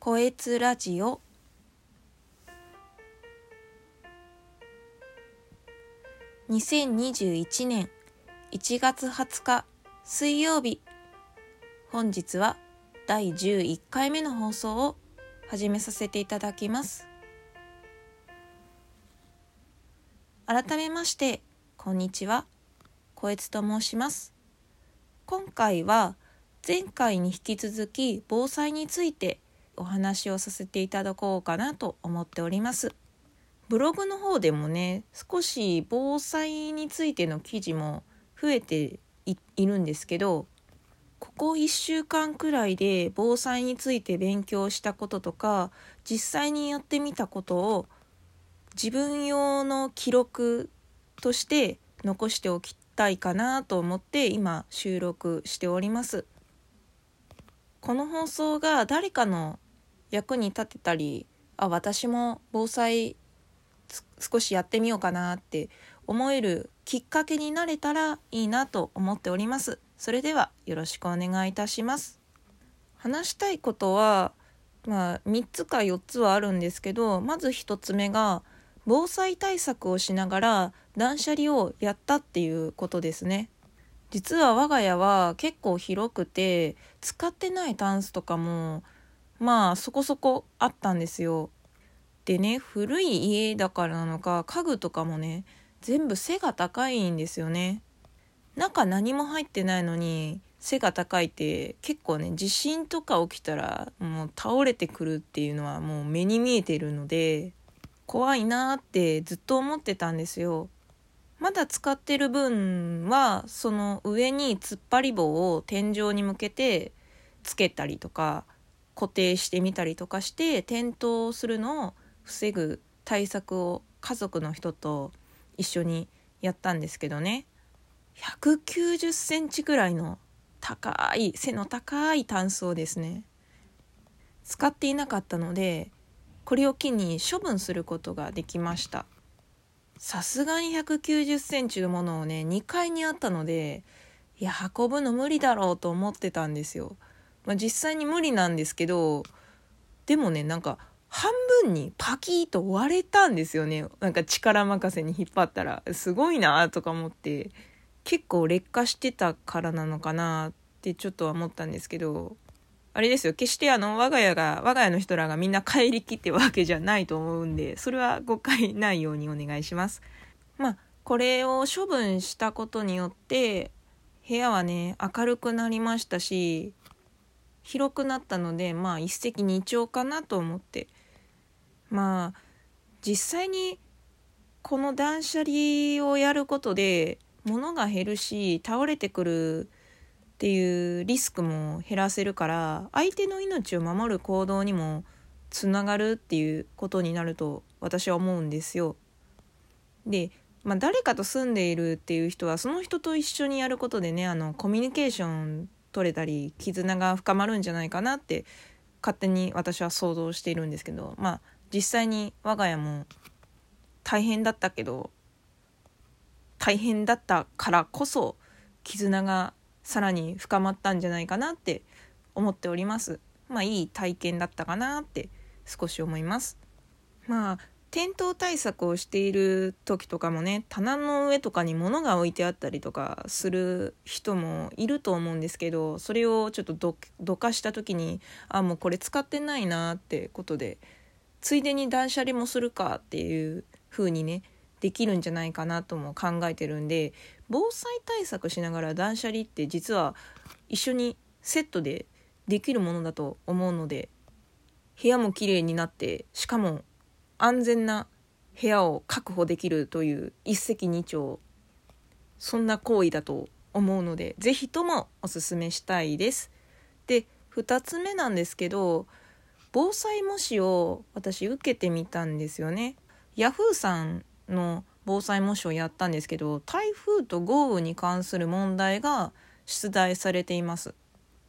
こえつラジオ。2021年1月20日水曜日。本日は第11回目の放送を始めさせていただきます。改めましてこんにちは。こえつと申します。今回は前回に引き続き防災についてお話をさせていただこうかなと思っております。ブログの方でもね少し防災についての記事も増えているんですけどここ1週間くらいで防災について勉強したこととか実際にやってみたことを自分用の記録として残しておきたいかなと思って今収録しております。この放送が誰かの役に立てたりあ私も防災少しやってみようかなって思えるきっかけになれたらいいなと思っております。それではよろしくお願いいたします。話したいことはまあ3つか4つはあるんですけどまず1つ目が防災対策をしながら断捨離をやったっていうことですね。実は我が家は結構広くて使ってないタンスとかもまあそこそこあったんですよ。でね古い家だからなのか家具とかもね全部背が高いんですよね。中何も入ってないのに背が高いって結構ね地震とか起きたらもう倒れてくるっていうのはもう目に見えてるので怖いなってずっと思ってたんですよ。まだ使ってる分はその上に突っ張り棒を天井に向けてつけたりとか固定してみたりとかして転倒するのを防ぐ対策を家族の人と一緒にやったんですけどね。190センチぐらいの高い背の高いタンスをですね。使っていなかったのでこれを機に処分することができました。さすがに190センチのものをね2階にあったのでいや運ぶの無理だろうと思ってたんですよ、まあ、実際に無理なんですけどでもねなんか半分にパキーと割れたんですよね。なんか力任せに引っ張ったら。すごいなとか思って結構劣化してたからなのかなってちょっとは思ったんですけどあれですよ。決してあの我が家が我が家の人らがみんな帰りきってわけじゃないと思うんでそれは誤解ないようにお願いします。まあこれを処分したことによって部屋はね明るくなりましたし広くなったのでまあ一石二鳥かなと思ってまあ実際にこの断捨離をやることで物が減るし倒れてくるっていうリスクも減らせるから相手の命を守る行動にもつながるっていうことになると私は思うんですよ。で、まあ、誰かと住んでいるっていう人はその人と一緒にやることでねあのコミュニケーション取れたり絆が深まるんじゃないかなって勝手に私は想像しているんですけどまあ実際に我が家も大変だったけど大変だったからこそ絆がさらに深まったんじゃないかなって思っております。まあいい体験だったかなって少し思います。まあ転倒対策をしている時とかもね棚の上とかに物が置いてあったりとかする人もいると思うんですけどそれをちょっとどかした時にあもうこれ使ってないなってことでついでに断捨離もするかっていう風にねできるんじゃないかなとも考えてるんで防災対策しながら断捨離って実は一緒にセットでできるものだと思うので部屋も綺麗になってしかも安全な部屋を確保できるという一石二鳥そんな行為だと思うので是非ともおすすめしたいです。で2つ目なんですけど防災模試を私受けてみたんですよね。ヤフーさんの防災模試をやったんですけど台風と豪雨に関する問題が出題されています。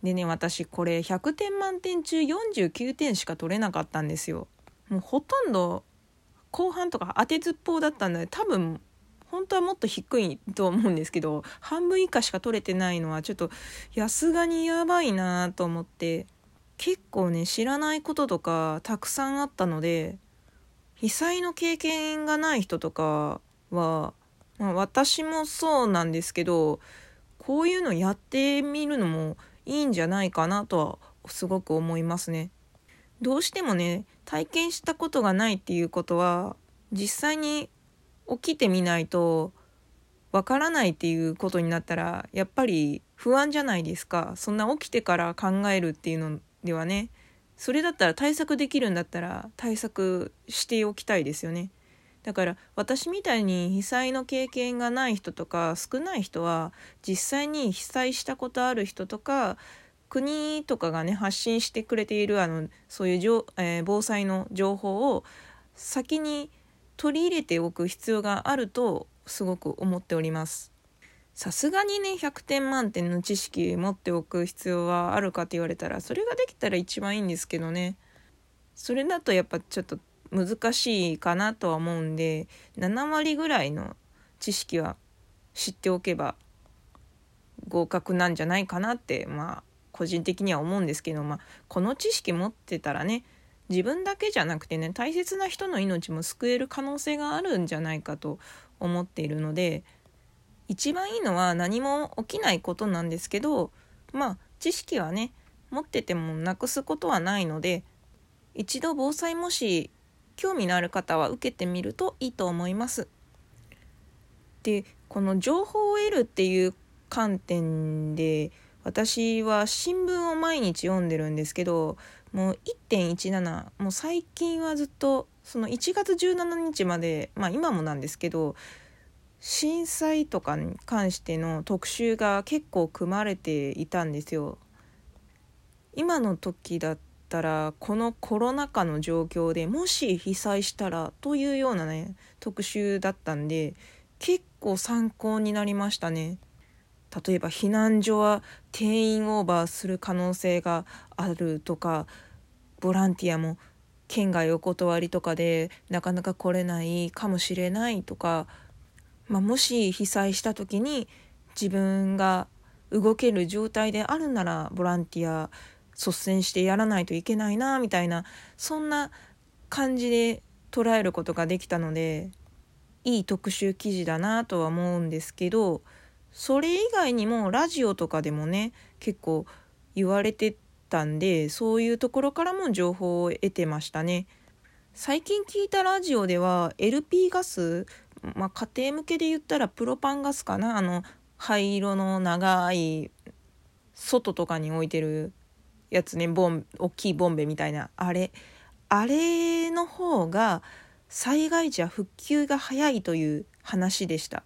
でね私これ100点満点中49点しか取れなかったんですよ。もうほとんど後半とか当てずっぽうだったんで多分本当はもっと低いと思うんですけど半分以下しか取れてないのはちょっとさすがにやばいなと思って結構ね知らないこととかたくさんあったので被災の経験がない人とかは、まあ、私もそうなんですけどこういうのやってみるのもいいんじゃないかなとはすごく思いますね。どうしてもね体験したことがないっていうことは実際に起きてみないとわからないっていうことになったらやっぱり不安じゃないですか。そんな起きてから考えるっていうのではね。それだったら対策できるんだったら対策しておきたいですよね。だから私みたいに被災の経験がない人とか少ない人は実際に被災したことある人とか国とかがね発信してくれているあのそういうじょ、えー、防災の情報を先に取り入れておく必要があるとすごく思っております。さすがにね100点満点の知識持っておく必要はあるかって言われたらそれができたら一番いいんですけどねそれだとやっぱちょっと難しいかなとは思うんで7割ぐらいの知識は知っておけば合格なんじゃないかなってまあ個人的には思うんですけど、まあ、この知識持ってたらね自分だけじゃなくてね大切な人の命も救える可能性があるんじゃないかと思っているので一番いいのは何も起きないことなんですけどまあ知識はね持っててもなくすことはないので一度防災もし興味のある方は受けてみるといいと思います。でこの情報を得るっていう観点で私は新聞を毎日読んでるんですけどもう1.17もう最近はずっとその1月17日までまあ今もなんですけど震災とかに関しての特集が結構組まれていたんですよ。今の時だったらこのコロナ禍の状況でもし被災したらというようなね特集だったんで結構参考になりましたね。例えば避難所は定員オーバーする可能性があるとかボランティアも県外お断りとかでなかなか来れないかもしれないとか、まあ、もし被災した時に自分が動ける状態であるならボランティア率先してやらないといけないなみたいなそんな感じで捉えることができたのでいい特集記事だなとは思うんですけどそれ以外にもラジオとかでもね結構言われてたんでそういうところからも情報を得てましたね。最近聞いたラジオでは LP ガス、まあ、家庭向けで言ったらプロパンガスかな？あの灰色の長い外とかに置いてるやつね。ボン大きいボンベみたいな。あれあれの方が災害時は復旧が早いという話でした。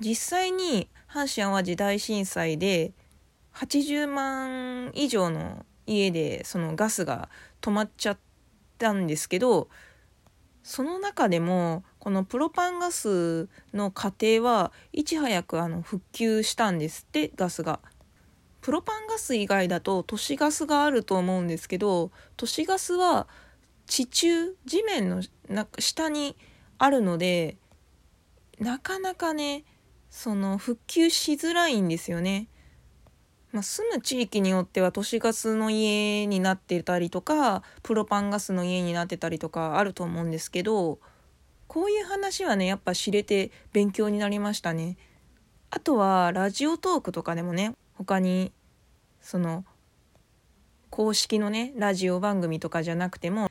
実際に阪神・淡路大震災で80万以上の家でそのガスが止まっちゃったんですけどその中でもこのプロパンガスの過程はいち早くあの復旧したんですってガスが。プロパンガス以外だと都市ガスがあると思うんですけど都市ガスは地中地面の下にあるのでなかなかねその復旧しづらいんですよね。まあ、住む地域によっては都市ガスの家になってたりとかプロパンガスの家になってたりとかあると思うんですけどこういう話はねやっぱ知れて勉強になりましたね。あとはラジオトークとかでもね他にその公式のねラジオ番組とかじゃなくても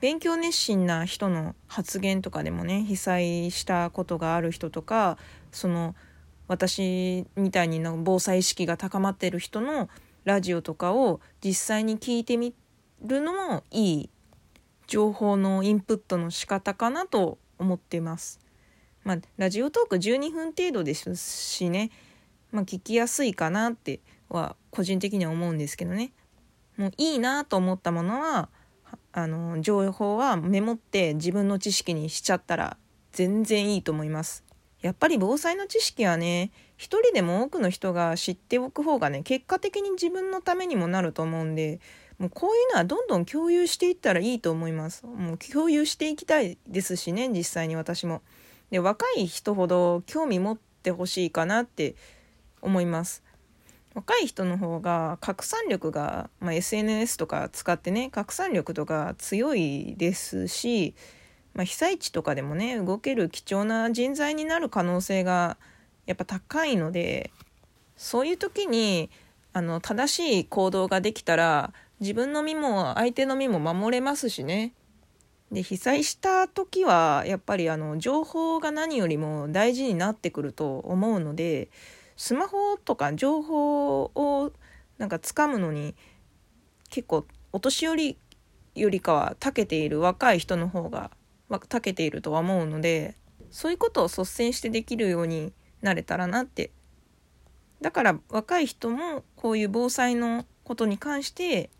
勉強熱心な人の発言とかでもね被災したことがある人とかその私みたいに防災意識が高まってる人のラジオとかを実際に聞いてみるのもいい情報のインプットの仕方かなと思ってます。まあ、ラジオトーク12分程度ですしね、まあ、聞きやすいかなっては個人的には思うんですけどねもういいなと思ったものはあの情報はメモって自分の知識にしちゃったら全然いいと思います。やっぱり防災の知識はね一人でも多くの人が知っておく方がね結果的に自分のためにもなると思うんでもうこういうのはどんどん共有していったらいいと思います。もう共有していきたいですしね実際に私も。で若い人ほど興味持ってほしいかなって思います。若い人の方が拡散力が、まあ、SNS とか使ってね拡散力とか強いですし、まあ、被災地とかでもね動ける貴重な人材になる可能性がやっぱ高いのでそういう時にあの正しい行動ができたら自分の身も相手の身も守れますしね。で被災した時はやっぱりあの情報が何よりも大事になってくると思うのでスマホとか情報をなんか掴むのに結構お年寄りよりかは長けている若い人の方が長けているとは思うのでそういうことを率先してできるようになれたらなって。だから若い人もこういう防災のことに関して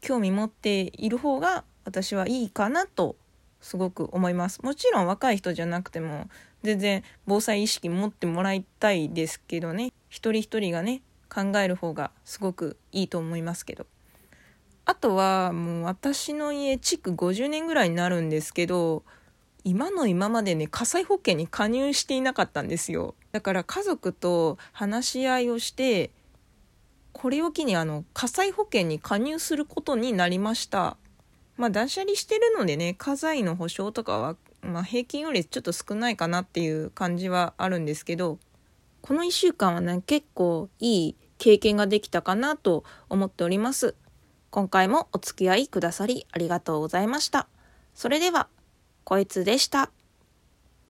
興味持っている方が私はいいかなとすごく思います。もちろん若い人じゃなくても全然防災意識持ってもらいたいですけどね。一人一人がね考える方がすごくいいと思いますけど。あとはもう私の家築50年ぐらいになるんですけど今の今までね火災保険に加入していなかったんですよ。だから家族と話し合いをしてこれを機にあの火災保険に加入することになりました。まあ断捨離してるのでね家財の保証とかはまあ、平均よりちょっと少ないかなっていう感じはあるんですけどこの1週間はね結構いい経験ができたかなと思っております。今回もお付き合いくださりありがとうございました。それではこいつでした。